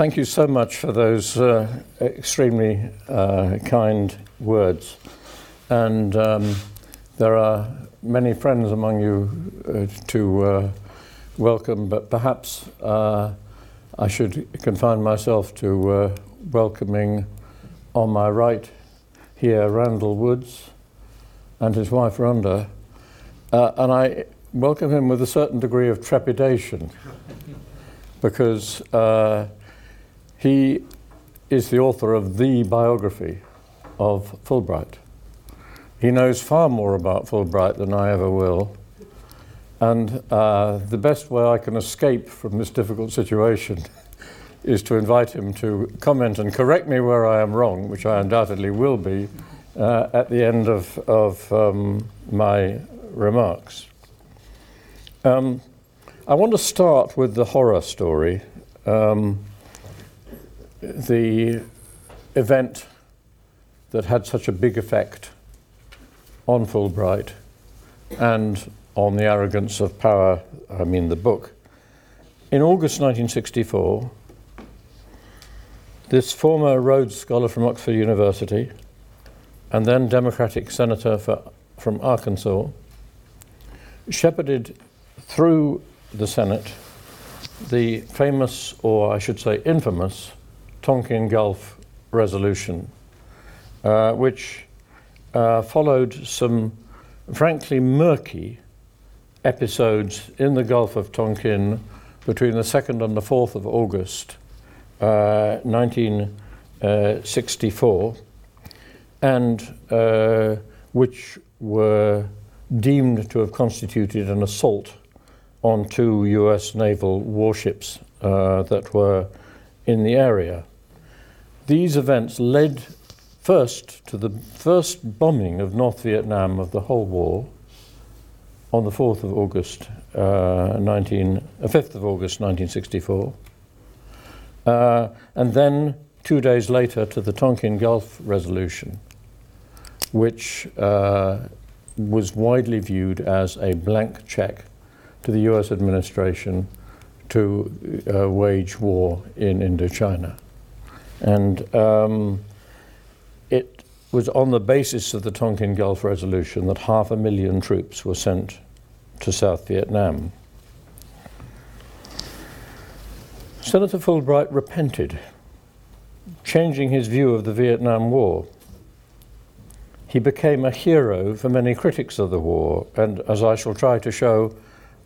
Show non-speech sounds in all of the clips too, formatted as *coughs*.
thank you so much for those uh, extremely uh, kind words. And um, there are many friends among you uh, to uh, welcome, but perhaps uh, I should confine myself to uh, welcoming on my right here Randall Woods and his wife Rhonda. and I welcome him with a certain degree of trepidation *laughs* because he is the author of the biography of Fulbright. He knows far more about Fulbright than I ever will. And uh, the best way I can escape from this difficult situation *laughs* is to invite him to comment and correct me where I am wrong, which I undoubtedly will be uh, at the end of, of um, my remarks. Um, I want to start with the horror story. Um, the event that had such a big effect on Fulbright and on the arrogance of power, I mean the book. In August 1964, this former Rhodes Scholar from Oxford University and then Democratic Senator for, from Arkansas shepherded through the Senate the famous, or I should say infamous, Tonkin Gulf resolution, uh, which uh, followed some frankly murky episodes in the Gulf of Tonkin between the 2nd and the 4th of August uh, 1964, and uh, which were deemed to have constituted an assault on two US naval warships uh, that were in the area. These events led first to the first bombing of North Vietnam of the whole war on the 4th of August, uh, 19, uh, 5th of August 1964. Uh, and then two days later to the Tonkin Gulf Resolution, which uh, was widely viewed as a blank check to the US administration to uh, wage war in Indochina. And um, it was on the basis of the Tonkin Gulf Resolution that half a million troops were sent to South Vietnam. Senator Fulbright repented, changing his view of the Vietnam War. He became a hero for many critics of the war, and as I shall try to show,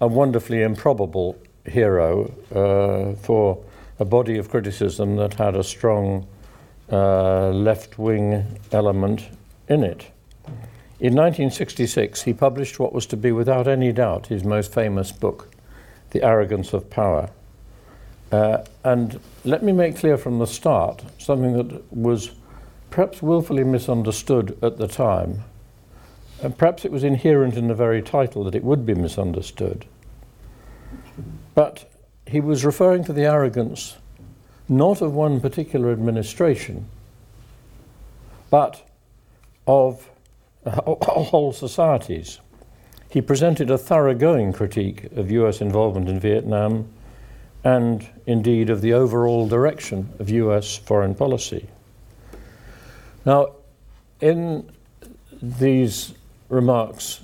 a wonderfully improbable hero uh, for a body of criticism that had a strong uh, left wing element in it. In 1966, he published what was to be, without any doubt, his most famous book, The Arrogance of Power. Uh, and let me make clear from the start something that was perhaps willfully misunderstood at the time. And perhaps it was inherent in the very title that it would be misunderstood. But he was referring to the arrogance not of one particular administration, but of uh, *laughs* whole societies. He presented a thoroughgoing critique of US involvement in Vietnam and indeed of the overall direction of US foreign policy. Now, in these remarks,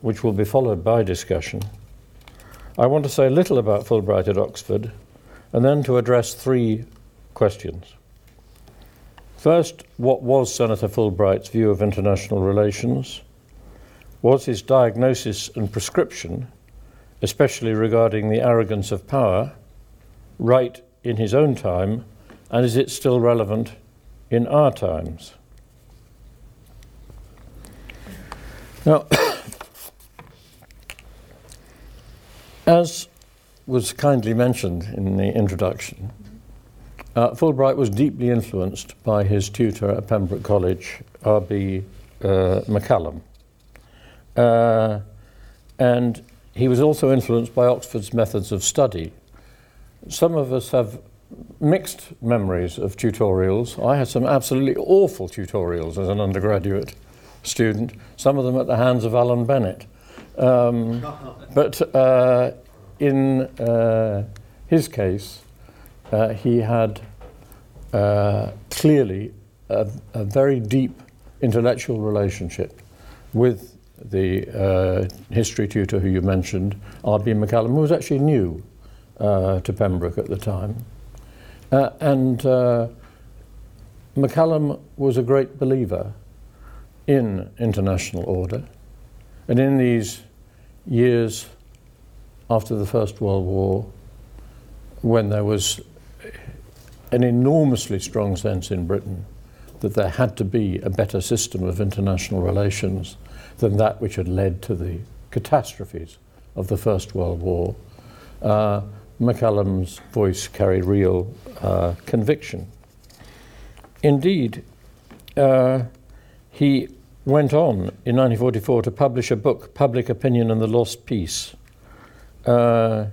which will be followed by discussion, I want to say a little about Fulbright at Oxford and then to address three questions. First, what was Senator Fulbright's view of international relations? Was his diagnosis and prescription, especially regarding the arrogance of power, right in his own time, and is it still relevant in our times? Now, As was kindly mentioned in the introduction, uh, Fulbright was deeply influenced by his tutor at Pembroke College, R.B. Uh, McCallum. Uh, and he was also influenced by Oxford's methods of study. Some of us have mixed memories of tutorials. I had some absolutely awful tutorials as an undergraduate student, some of them at the hands of Alan Bennett. Um, but uh, in uh, his case, uh, he had uh, clearly a, a, very deep intellectual relationship with the uh, history tutor who you mentioned, R.B. McCallum, who was actually new uh, to Pembroke at the time. And McCallum was a great believer in international order. And in these years after the First World War, when there was an enormously strong sense in Britain that there had to be a better system of international relations than that which had led to the catastrophes of the First World War, uh, McCallum's voice carried real uh, conviction. Indeed, uh, he went on in 1944 to publish a book, Public Opinion and the Lost Peace, uh,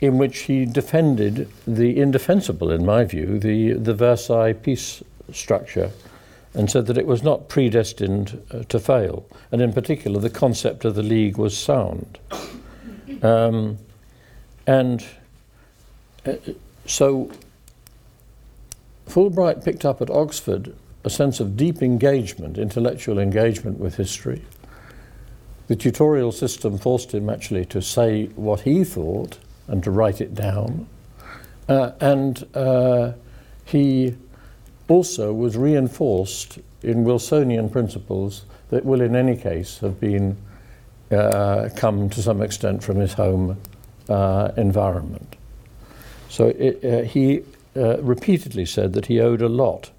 in which he defended the indefensible, in my view, the, the Versailles peace structure, and said that it was not predestined uh, to fail. And in particular, the concept of the League was sound. Um, and uh, so Fulbright picked up at Oxford a sense of deep engagement, intellectual engagement with history. The tutorial system forced him actually to say what he thought and to write it down. Uh, and uh, he also was reinforced in Wilsonian principles that will, in any case, have been uh, come to some extent from his home uh, environment. So it, uh, he uh, repeatedly said that he owed a lot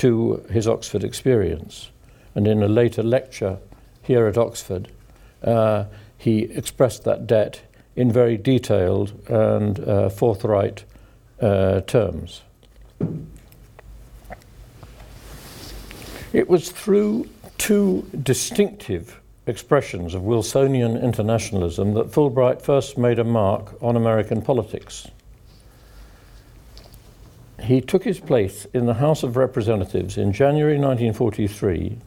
to his Oxford experience. And in a later lecture here at Oxford, uh, he expressed that debt in very detailed and uh, forthright uh, terms. It was through two distinctive expressions of Wilsonian internationalism that Fulbright first made a mark on American politics. He took his place in the House of Representatives in January 1943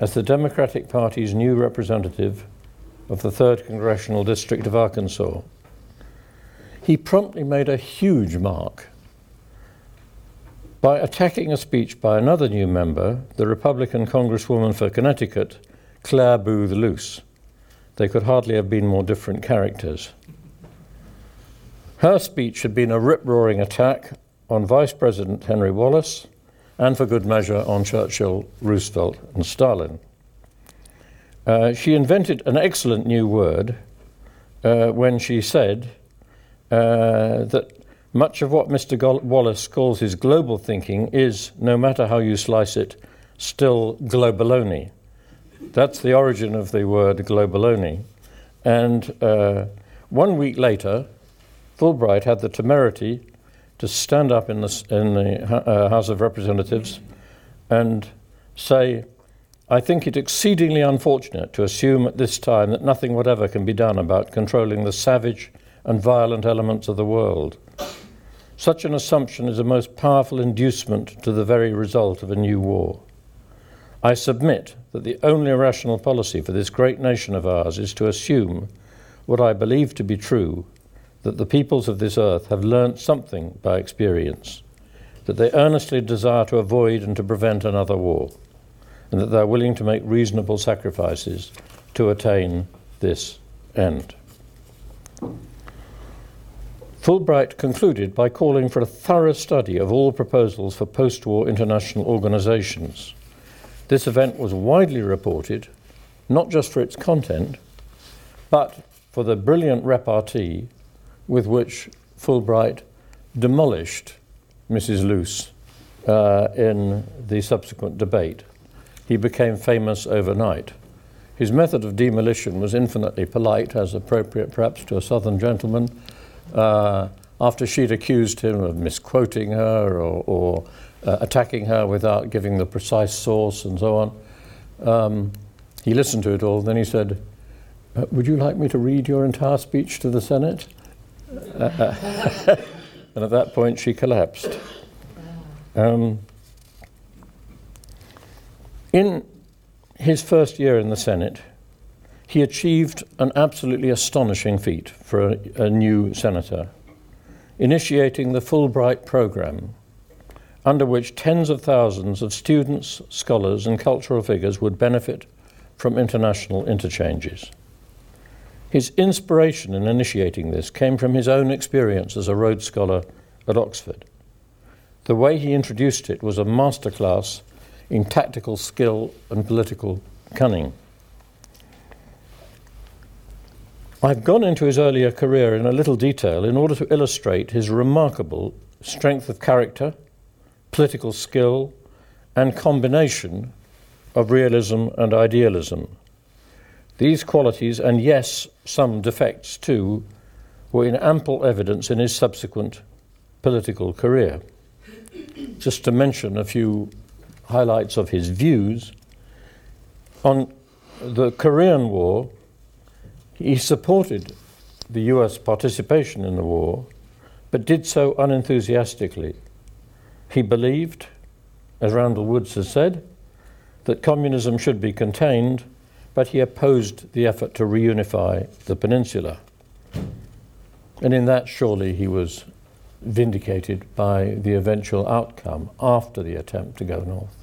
as the Democratic Party's new representative of the 3rd Congressional District of Arkansas. He promptly made a huge mark by attacking a speech by another new member, the Republican Congresswoman for Connecticut, Clare Boothe Luce. They could hardly have been more different characters. Her speech had been a rip roaring attack on Vice President Henry Wallace and, for good measure, on Churchill, Roosevelt, and Stalin. Uh, she invented an excellent new word uh, when she said uh, that much of what Mr. Wallace calls his global thinking is, no matter how you slice it, still globaloney. That's the origin of the word globaloney. And uh, one week later, Fulbright had the temerity to stand up in the, in the uh, House of Representatives and say, I think it exceedingly unfortunate to assume at this time that nothing whatever can be done about controlling the savage and violent elements of the world. Such an assumption is a most powerful inducement to the very result of a new war. I submit that the only rational policy for this great nation of ours is to assume what I believe to be true that the peoples of this earth have learnt something by experience, that they earnestly desire to avoid and to prevent another war, and that they are willing to make reasonable sacrifices to attain this end. Fulbright concluded by calling for a thorough study of all proposals for post war international organizations. This event was widely reported, not just for its content, but for the brilliant repartee with which Fulbright demolished Mrs. Luce uh, in the subsequent debate. He became famous overnight. His method of demolition was infinitely polite, as appropriate perhaps to a southern gentleman. Uh, after she'd accused him of misquoting her or, or uh, attacking her without giving the precise source and so on, um, he listened to it all. Then he said, uh, Would you like me to read your entire speech to the Senate? And at that point, she collapsed. Um, in his first year in the Senate, he achieved an absolutely astonishing feat for a, a new senator. initiating the Fulbright program, under which tens of thousands of students, scholars, and cultural figures would benefit from international interchanges. His inspiration in initiating this came from his own experience as a Rhodes Scholar at Oxford. The way he introduced it was a masterclass in tactical skill and political cunning. I've gone into his earlier career in a little detail in order to illustrate his remarkable strength of character, political skill, and combination of realism and idealism. These qualities, and yes, some defects too, were in ample evidence in his subsequent political career. Just to mention a few highlights of his views. On the Korean War, he supported the US participation in the war, but did so unenthusiastically. He believed, as Randall Woods has said, that communism should be contained, but he opposed the effort to reunify the peninsula. And in that, surely he was vindicated by the eventual outcome after the attempt to go north,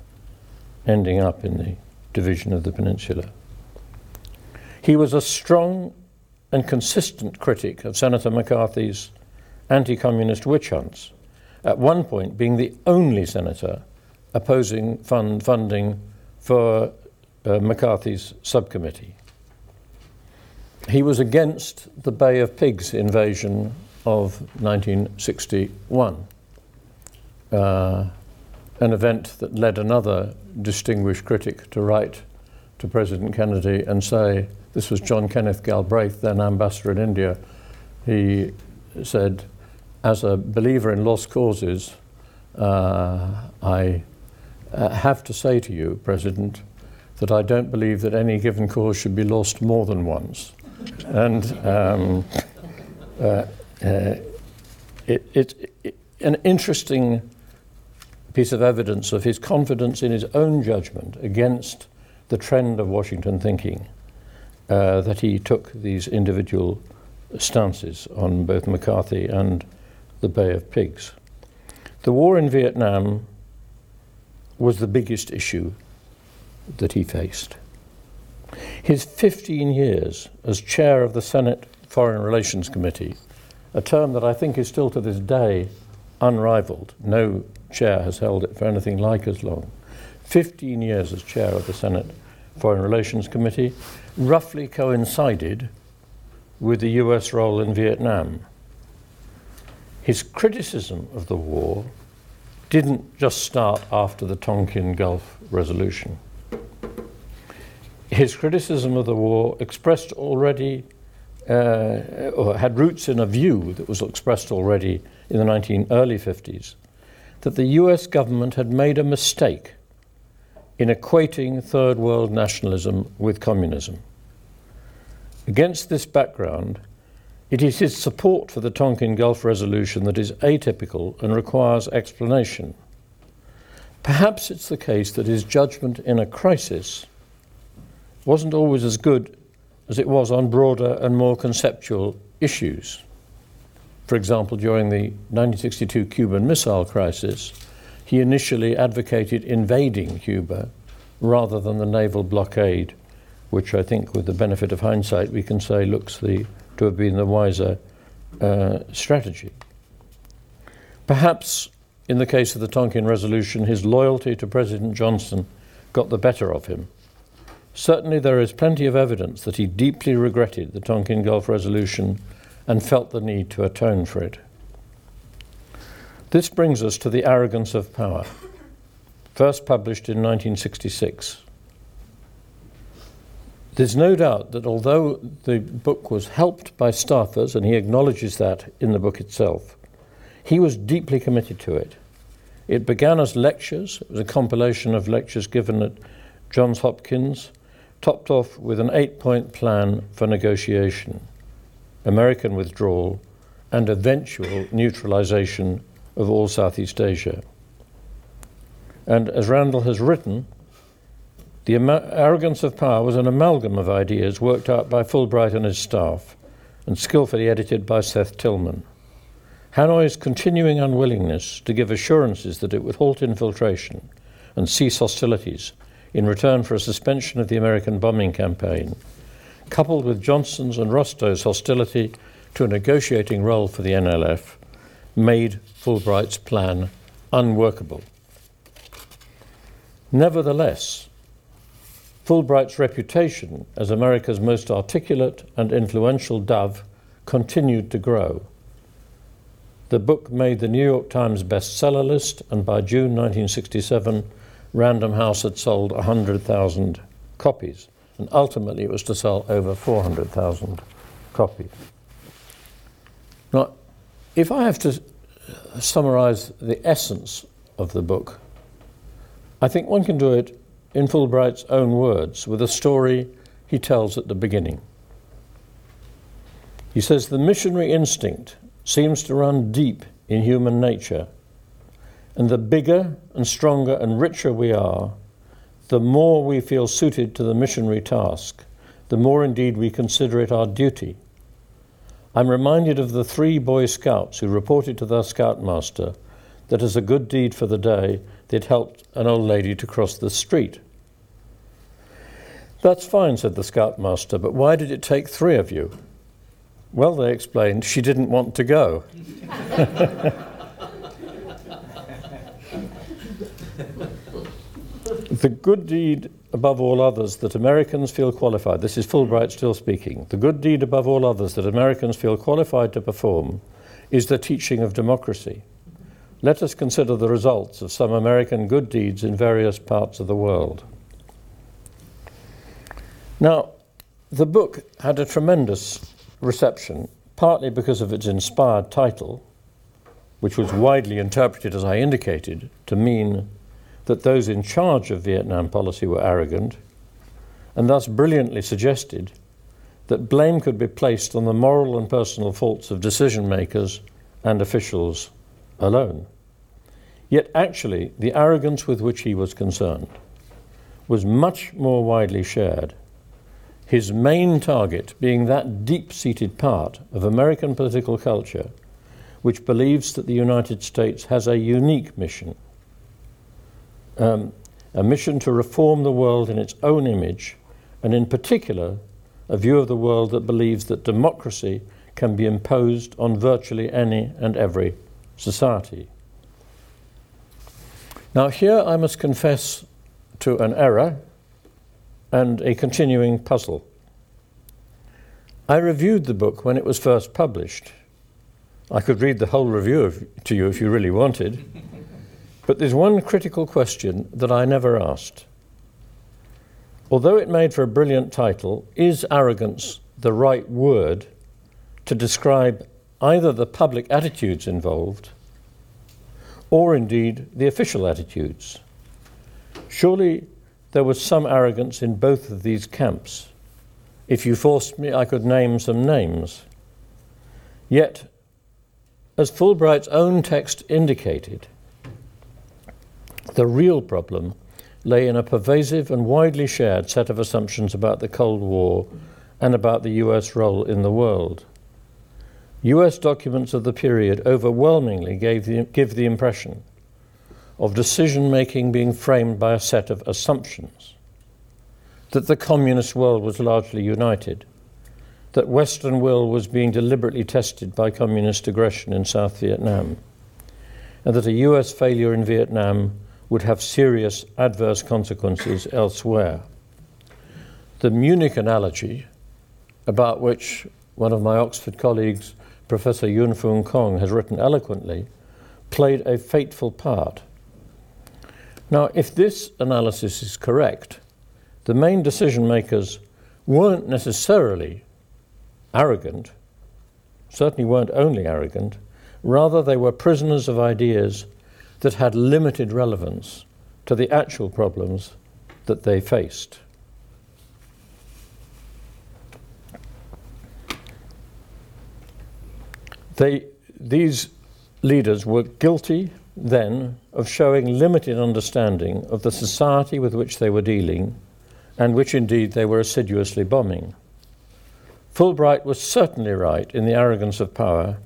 ending up in the division of the peninsula. He was a strong and consistent critic of Senator McCarthy's anti communist witch hunts, at one point being the only senator opposing fund funding for uh, McCarthy's subcommittee. He was against the Bay of Pigs invasion of 1961, uh, an event that led another distinguished critic to write to President Kennedy and say, this was John Kenneth Galbraith, then ambassador in India. He said, as a believer in lost causes, uh, I uh, have to say to you, President, that I don't believe that any given cause should be lost more than once. and um, uh, uh, it, it, it, an interesting piece of evidence of his confidence in his own judgment against the trend of Washington thinking uh, that he took these individual stances on both McCarthy and the Bay of Pigs. The war in Vietnam was the biggest issue that he faced. His 15 years as chair of the Senate Foreign Relations Committee a term that I think is still to this day unrivaled. No chair has held it for anything like as long. 15 years as chair of the Senate Foreign Relations Committee roughly coincided with the US role in Vietnam. His criticism of the war didn't just start after the Tonkin Gulf resolution. His criticism of the war, expressed already uh, or had roots in a view that was expressed already in the 19 early 50s that the US government had made a mistake in equating third world nationalism with communism. Against this background, it is his support for the Tonkin Gulf resolution that is atypical and requires explanation. Perhaps it's the case that his judgment in a crisis wasn't always as good as it was on broader and more conceptual issues. For example, during the 1962 Cuban Missile Crisis, he initially advocated invading Cuba rather than the naval blockade, which I think, with the benefit of hindsight, we can say looks the, to have been the wiser uh, strategy. Perhaps in the case of the Tonkin Resolution, his loyalty to President Johnson got the better of him Certainly, there is plenty of evidence that he deeply regretted the Tonkin Gulf resolution and felt the need to atone for it. This brings us to The Arrogance of Power, first published in 1966. There's no doubt that although the book was helped by staffers, and he acknowledges that in the book itself, he was deeply committed to it. It began as lectures, it was a compilation of lectures given at Johns Hopkins topped off with an eight point plan for negotiation, American withdrawal, and eventual neutralization of all Southeast Asia. And as Randall has written, the arrogance of power was an amalgam of ideas worked out by Fulbright and his staff and skillfully edited by Seth Tillman. Hanoi's continuing unwillingness to give assurances that it would halt infiltration and cease hostilities in return for a suspension of the American bombing campaign, coupled with Johnson's and Rostow's hostility to a negotiating role for the NLF, made Fulbright's plan unworkable. Nevertheless, Fulbright's reputation as America's most articulate and influential dove continued to grow. The book made the New York Times bestseller list, and by June 1967, Random House had sold 100,000 copies, and ultimately it was to sell over 400,000 copies. Now, if I have to summarize the essence of the book, I think one can do it in Fulbright's own words with a story he tells at the beginning. He says the missionary instinct seems to run deep in human nature, and the bigger and stronger and richer we are, the more we feel suited to the missionary task, the more indeed we consider it our duty. I'm reminded of the three Boy Scouts who reported to their scoutmaster that as a good deed for the day, they'd helped an old lady to cross the street. That's fine, said the scoutmaster, but why did it take three of you? Well, they explained, she didn't want to go. *laughs* the good deed above all others that Americans feel qualified, this is Fulbright still speaking, the good deed above all others that Americans feel qualified to perform is the teaching of democracy. Let us consider the results of some American good deeds in various parts of the world. Now, the book had a tremendous reception, partly because of its inspired title, which was widely interpreted, as I indicated, to mean that those in charge of Vietnam policy were arrogant, and thus brilliantly suggested that blame could be placed on the moral and personal faults of decision makers and officials alone. Yet actually, the arrogance with which he was concerned was much more widely shared his main target being that deep seated part of American political culture which believes that the United States has a unique mission um, a mission to reform the world in its own image, and in particular, a view of the world that believes that democracy can be imposed on virtually any and every society. Now, here I must confess to an error and a continuing puzzle. I reviewed the book when it was first published. I could read the whole review to you if you really wanted. But there's one critical question that I never asked. Although it made for a brilliant title, is arrogance the right word to describe either the public attitudes involved or indeed the official attitudes? Surely there was some arrogance in both of these camps. If you forced me, I could name some names. Yet, as Fulbright's own text indicated, the real problem lay in a pervasive and widely shared set of assumptions about the Cold War and about the US role in the world. US documents of the period overwhelmingly the, give the impression of decision making being framed by a set of assumptions. That the communist world was largely united, that Western will was being deliberately tested by communist aggression in South Vietnam, and that a US failure in Vietnam would have serious adverse consequences elsewhere. The Munich analogy, about which one of my Oxford colleagues, Professor Yuen Foong Khong, has written eloquently, played a fateful part now, if this analysis is correct, the main decision makers weren't necessarily arrogant, certainly weren't only arrogant, rather, they were prisoners of ideas that had limited relevance to the actual problems that they faced. They, these leaders were guilty then of showing limited understanding of the society with which they were dealing and which indeed they were assiduously bombing. Fulbright was certainly right in the arrogance of power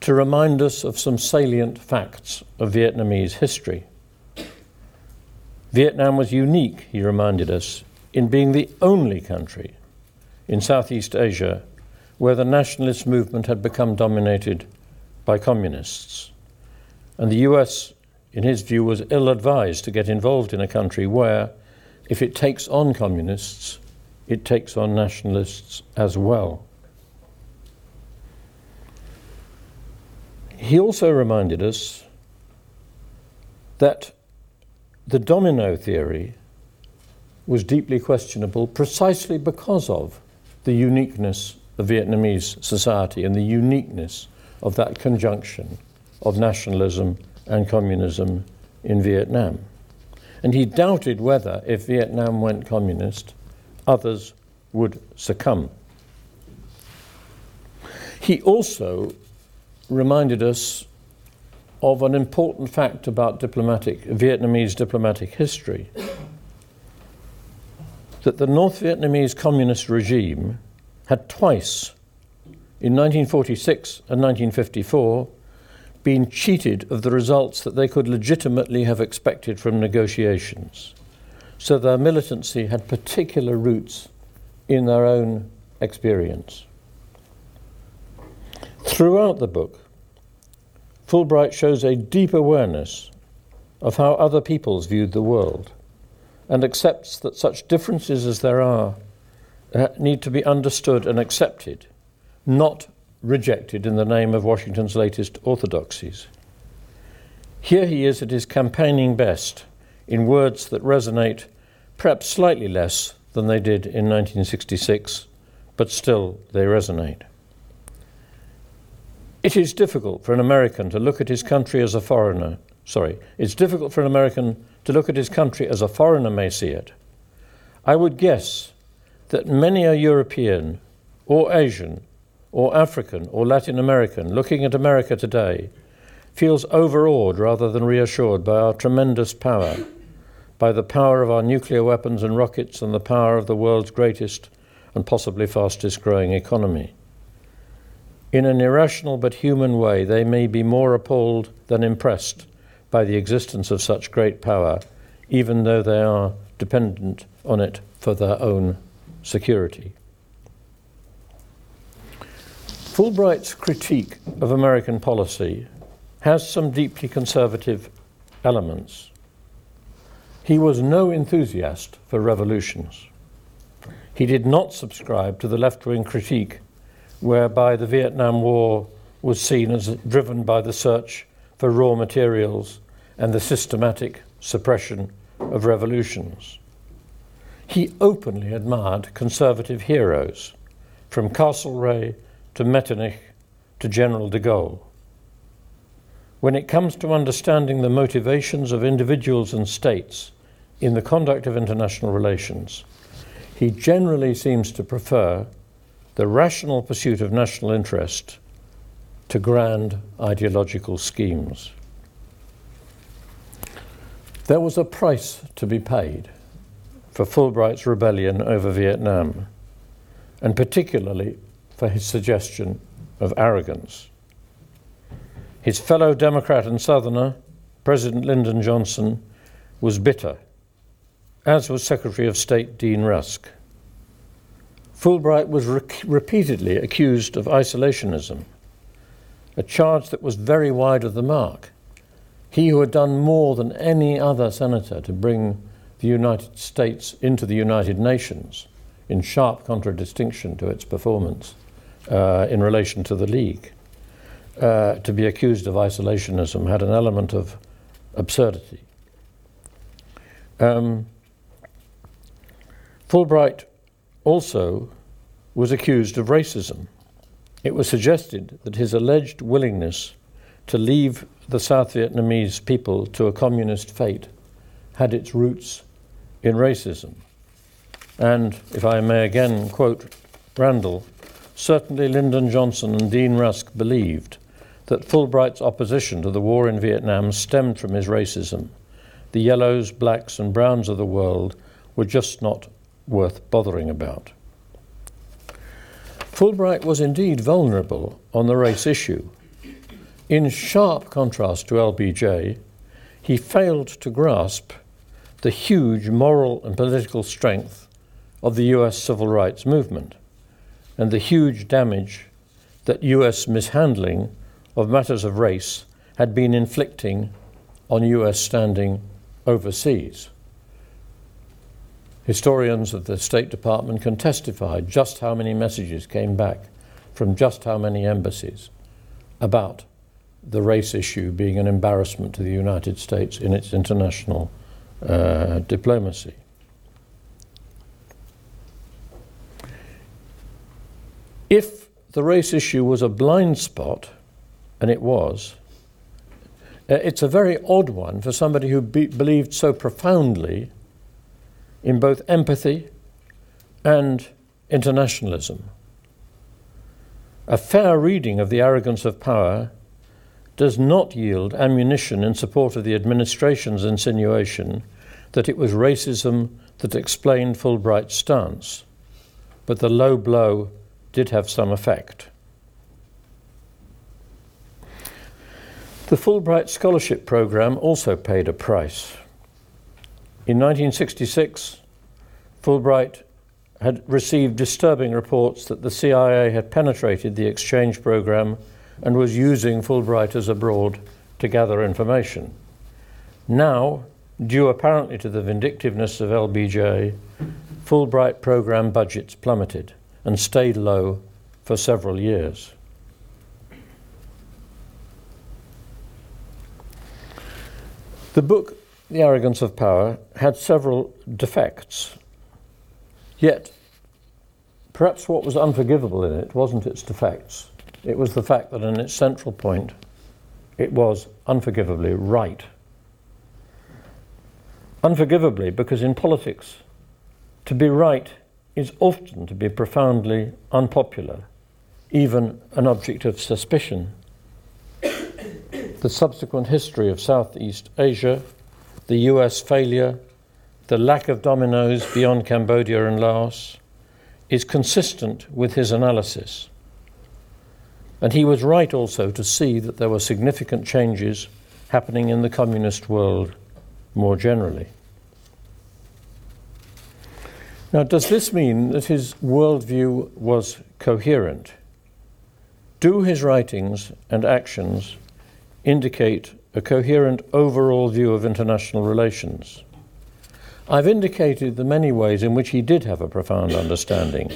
to remind us of some salient facts of Vietnamese history. Vietnam was unique, he reminded us, in being the only country in Southeast Asia where the nationalist movement had become dominated by communists. And the US, in his view, was ill advised to get involved in a country where, if it takes on communists, it takes on nationalists as well. He also reminded us that the domino theory was deeply questionable precisely because of the uniqueness of Vietnamese society and the uniqueness of that conjunction of nationalism and communism in Vietnam. And he doubted whether, if Vietnam went communist, others would succumb. He also reminded us of an important fact about diplomatic, Vietnamese diplomatic history that the North Vietnamese communist regime had twice, in 1946 and 1954, been cheated of the results that they could legitimately have expected from negotiations. So their militancy had particular roots in their own experience. Throughout the book, Fulbright shows a deep awareness of how other peoples viewed the world and accepts that such differences as there are uh, need to be understood and accepted, not rejected in the name of Washington's latest orthodoxies. Here he is at his campaigning best in words that resonate perhaps slightly less than they did in 1966, but still they resonate. It is difficult for an American to look at his country as a foreigner. Sorry, it's difficult for an American to look at his country as a foreigner may see it. I would guess that many a European or Asian or African or Latin American looking at America today feels overawed rather than reassured by our tremendous power, by the power of our nuclear weapons and rockets and the power of the world's greatest and possibly fastest growing economy. In an irrational but human way, they may be more appalled than impressed by the existence of such great power, even though they are dependent on it for their own security. Fulbright's critique of American policy has some deeply conservative elements. He was no enthusiast for revolutions. He did not subscribe to the left wing critique whereby the Vietnam War was seen as driven by the search for raw materials and the systematic suppression of revolutions. He openly admired conservative heroes, from Castlereagh to Metternich to General de Gaulle. When it comes to understanding the motivations of individuals and states in the conduct of international relations, he generally seems to prefer the rational pursuit of national interest to grand ideological schemes. There was a price to be paid for Fulbright's rebellion over Vietnam, and particularly for his suggestion of arrogance. His fellow Democrat and Southerner, President Lyndon Johnson, was bitter, as was Secretary of State Dean Rusk. Fulbright was re- repeatedly accused of isolationism, a charge that was very wide of the mark. He who had done more than any other senator to bring the United States into the United Nations, in sharp contradistinction to its performance uh, in relation to the League, uh, to be accused of isolationism had an element of absurdity. Um, Fulbright also was accused of racism. It was suggested that his alleged willingness to leave the South Vietnamese people to a communist fate had its roots in racism. And if I may again quote Randall, certainly Lyndon Johnson and Dean Rusk believed that Fulbright's opposition to the war in Vietnam stemmed from his racism. The yellows, blacks, and browns of the world were just not worth bothering about. Fulbright was indeed vulnerable on the race issue. In sharp contrast to LBJ, he failed to grasp the huge moral and political strength of the US civil rights movement and the huge damage that US mishandling of matters of race had been inflicting on US standing overseas. Historians of the State Department can testify just how many messages came back from just how many embassies about the race issue being an embarrassment to the United States in its international uh, diplomacy. If the race issue was a blind spot, and it was, uh, it's a very odd one for somebody who be- believed so profoundly in both empathy and internationalism. A fair reading of the arrogance of power does not yield ammunition in support of the administration's insinuation that it was racism that explained Fulbright's stance, but the low blow did have some effect. The Fulbright Scholarship Program also paid a price. In 1966, Fulbright had received disturbing reports that the CIA had penetrated the exchange program and was using Fulbrighters abroad to gather information. Now, due apparently to the vindictiveness of LBJ, Fulbright program budgets plummeted and stayed low for several years. The book, The Arrogance of Power, had several defects. Yet, perhaps what was unforgivable in it wasn't its defects, it was the fact that in its central point, it was unforgivably right. Unforgivably, because in politics, to be right is often to be profoundly unpopular, even an object of suspicion. *coughs* the subsequent history of Southeast Asia, the US failure, the lack of dominoes beyond Cambodia and Laos, is consistent with his analysis. And he was right also to see that there were significant changes happening in the communist world more generally. Now, does this mean that his worldview was coherent? Do his writings and actions indicate a coherent overall view of international relations? I've indicated the many ways in which he did have a profound understanding,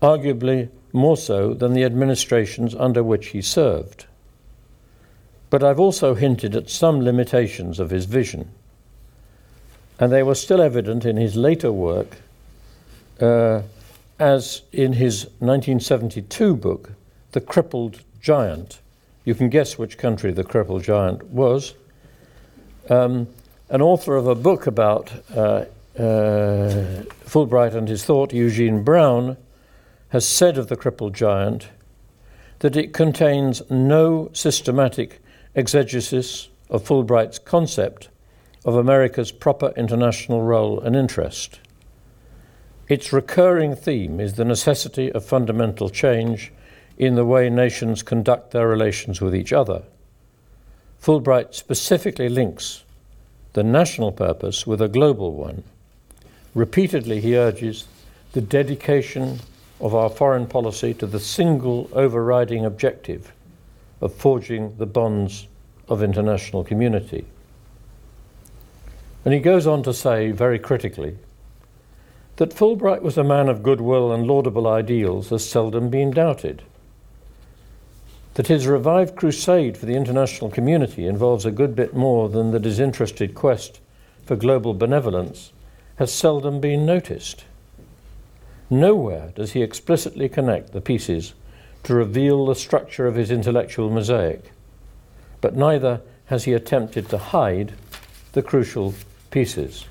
arguably more so than the administrations under which he served. But I've also hinted at some limitations of his vision, and they were still evident in his later work, uh, as in his 1972 book, The Crippled Giant. You can guess which country the crippled giant was. Um, an author of a book about uh, uh, Fulbright and his thought, Eugene Brown, has said of the crippled giant that it contains no systematic exegesis of Fulbright's concept of America's proper international role and interest. Its recurring theme is the necessity of fundamental change in the way nations conduct their relations with each other. Fulbright specifically links the national purpose with a global one. Repeatedly, he urges the dedication of our foreign policy to the single overriding objective of forging the bonds of international community. And he goes on to say, very critically, that Fulbright was a man of goodwill and laudable ideals has seldom been doubted. That his revived crusade for the international community involves a good bit more than the disinterested quest for global benevolence has seldom been noticed. Nowhere does he explicitly connect the pieces to reveal the structure of his intellectual mosaic, but neither has he attempted to hide the crucial pieces.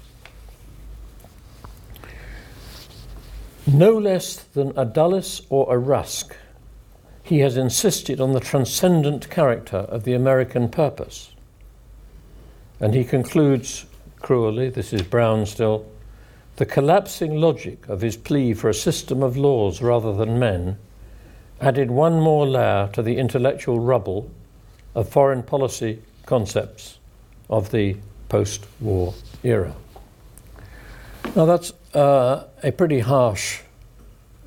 No less than a Dulles or a Rusk, he has insisted on the transcendent character of the American purpose. And he concludes cruelly, this is Brown still, the collapsing logic of his plea for a system of laws rather than men added one more layer to the intellectual rubble of foreign policy concepts of the post war era. Now, that's uh, a pretty harsh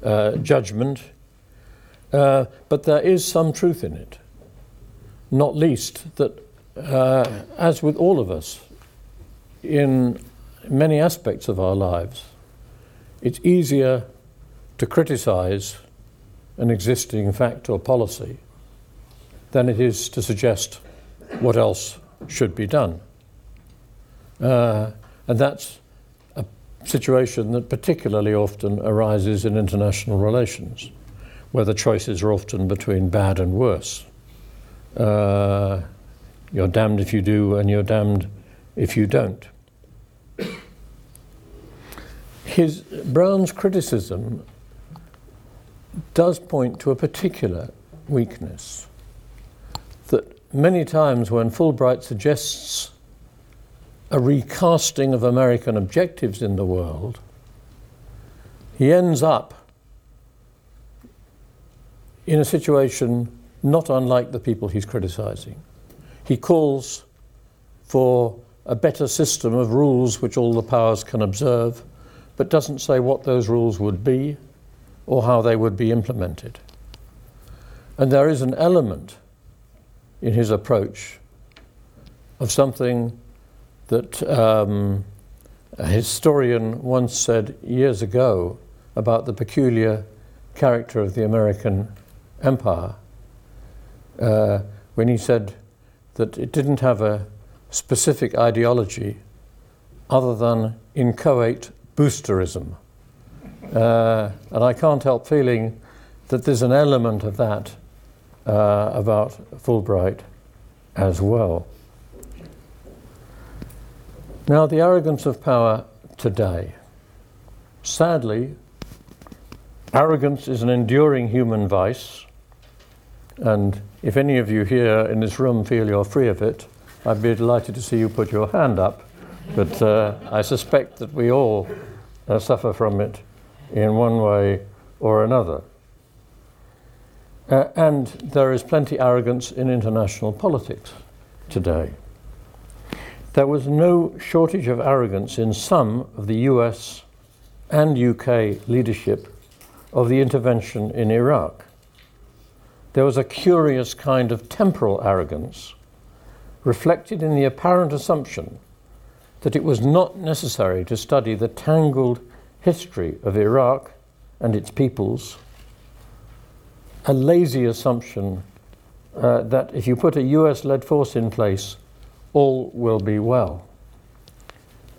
uh, judgment, uh, but there is some truth in it. Not least that, uh, as with all of us, in many aspects of our lives, it's easier to criticize an existing fact or policy than it is to suggest what else should be done. Uh, and that's a situation that particularly often arises in international relations, where the choices are often between bad and worse. Uh, you're damned if you do, and you're damned if you don't. His Brown's criticism does point to a particular weakness that many times when Fulbright suggests a recasting of American objectives in the world, he ends up in a situation not unlike the people he's criticizing. He calls for a better system of rules which all the powers can observe, but doesn't say what those rules would be or how they would be implemented. And there is an element in his approach of something that um, a historian once said years ago about the peculiar character of the American empire uh, when he said that it didn't have a specific ideology other than inchoate boosterism. Uh, and I can't help feeling that there's an element of that uh, about Fulbright as well. Now, the arrogance of power today. Sadly, arrogance is an enduring human vice, and if any of you here in this room feel you're free of it, I'd be delighted to see you put your hand up. But uh, I suspect that we all uh, suffer from it in one way or another. Uh, and there is plenty arrogance in international politics today. There was no shortage of arrogance in some of the US and UK leadership of the intervention in Iraq. There was a curious kind of temporal arrogance reflected in the apparent assumption that it was not necessary to study the tangled history of Iraq and its peoples, a lazy assumption uh, that if you put a US led force in place, all will be well.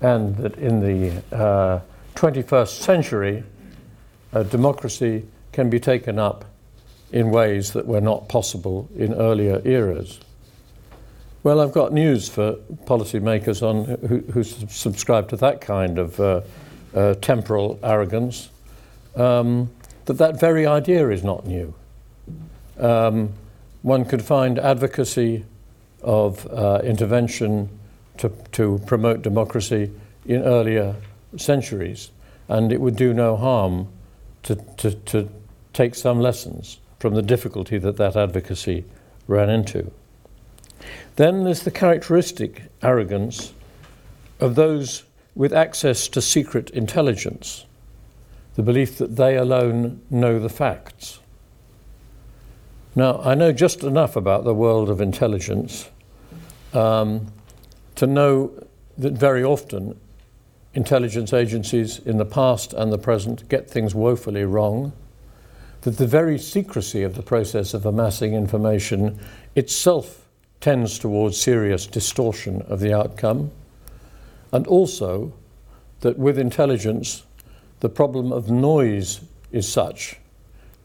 And that in the uh, 21st century, uh, democracy can be taken up in ways that were not possible in earlier eras. Well, I've got news for policymakers on who, who subscribe to that kind of uh, uh, temporal arrogance. Um, that that very idea is not new. Um, one could find advocacy of uh, intervention to, to promote democracy in earlier centuries, and it would do no harm to, to, to take some lessons from the difficulty that that advocacy ran into. Then there's the characteristic arrogance of those with access to secret intelligence, the belief that they alone know the facts. Now, I know just enough about the world of intelligence um, to know that very often intelligence agencies in the past and the present get things woefully wrong, that the very secrecy of the process of amassing information itself tends towards serious distortion of the outcome, and also that with intelligence, the problem of noise is such,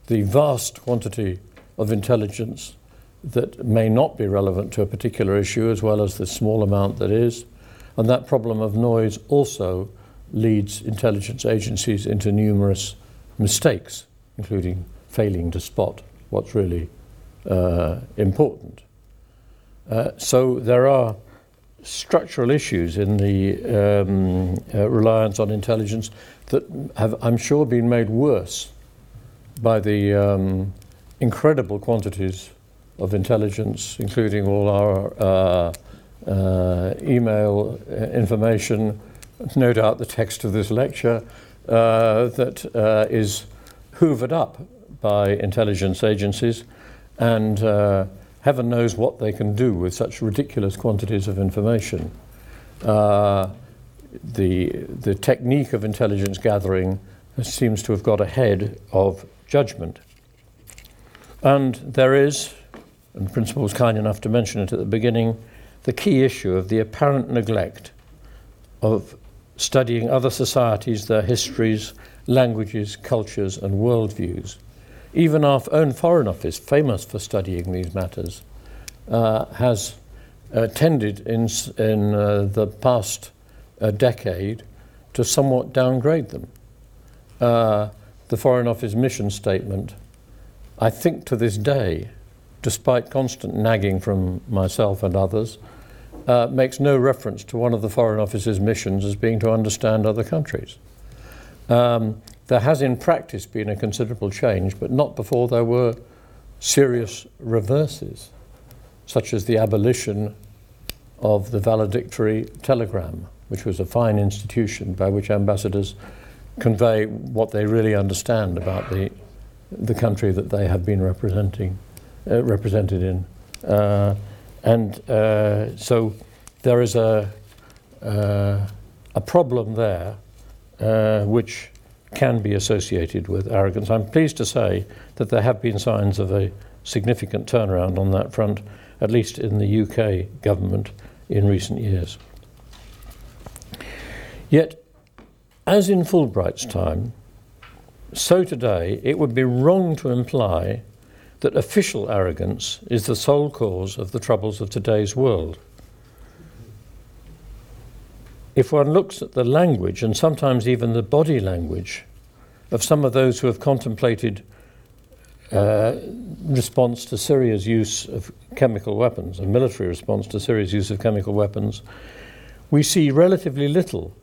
the vast quantity of intelligence that may not be relevant to a particular issue, as well as the small amount that is, and that problem of noise also leads intelligence agencies into numerous mistakes, including failing to spot what's really uh, important. Uh, so there are structural issues in the um, uh, reliance on intelligence that have, I'm sure, been made worse by the um, incredible quantities of intelligence, including all our uh, uh, email uh, information, no doubt the text of this lecture, that is hoovered up by intelligence agencies, and uh, heaven knows what they can do with such ridiculous quantities of information. Uh, the, the technique of intelligence gathering seems to have got ahead of judgment. And there is, and the principal was kind enough to mention it at the beginning, the key issue of the apparent neglect of studying other societies, their histories, languages, cultures, and worldviews. Even our own Foreign Office, famous for studying these matters, uh, has uh, tended in, in uh, the past uh, decade to somewhat downgrade them. Uh, the Foreign Office mission statement, I think to this day, despite constant nagging from myself and others, uh, makes no reference to one of the Foreign Office's missions as being to understand other countries. Um, there has in practice been a considerable change, but not before there were serious reverses, such as the abolition of the valedictory telegram, which was a fine institution by which ambassadors convey what they really understand about the, the country that they have been representing, uh, represented in. Uh, and uh, so there is a, uh, a problem there uh, which can be associated with arrogance. I'm pleased to say that there have been signs of a significant turnaround on that front, at least in the UK government in recent years. Yet, as in Fulbright's time, so today it would be wrong to imply that official arrogance is the sole cause of the troubles of today's world. If one looks at the language and sometimes even the body language of some of those who have contemplated uh, response to Syria's use of chemical weapons, a military response to Syria's use of chemical weapons, we see relatively little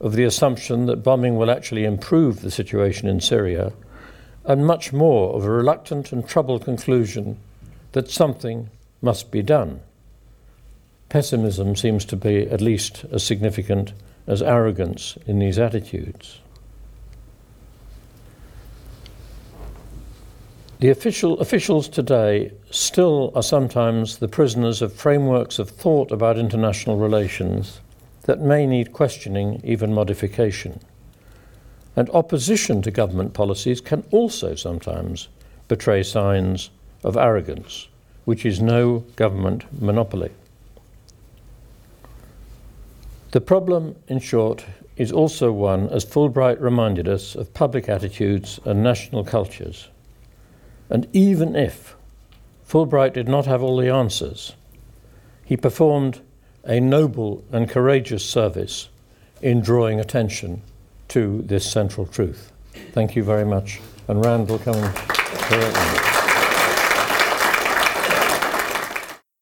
of the assumption that bombing will actually improve the situation in Syria, and much more of a reluctant and troubled conclusion that something must be done. Pessimism seems to be at least as significant as arrogance in these attitudes. The official, officials today still are sometimes the prisoners of frameworks of thought about international relations that may need questioning, even modification. And opposition to government policies can also sometimes betray signs of arrogance, which is no government monopoly. The problem, in short, is also one, as Fulbright reminded us, of public attitudes and national cultures. And even if Fulbright did not have all the answers, he performed a noble and courageous service in drawing attention to this central truth. Thank you very much. And Rand will come.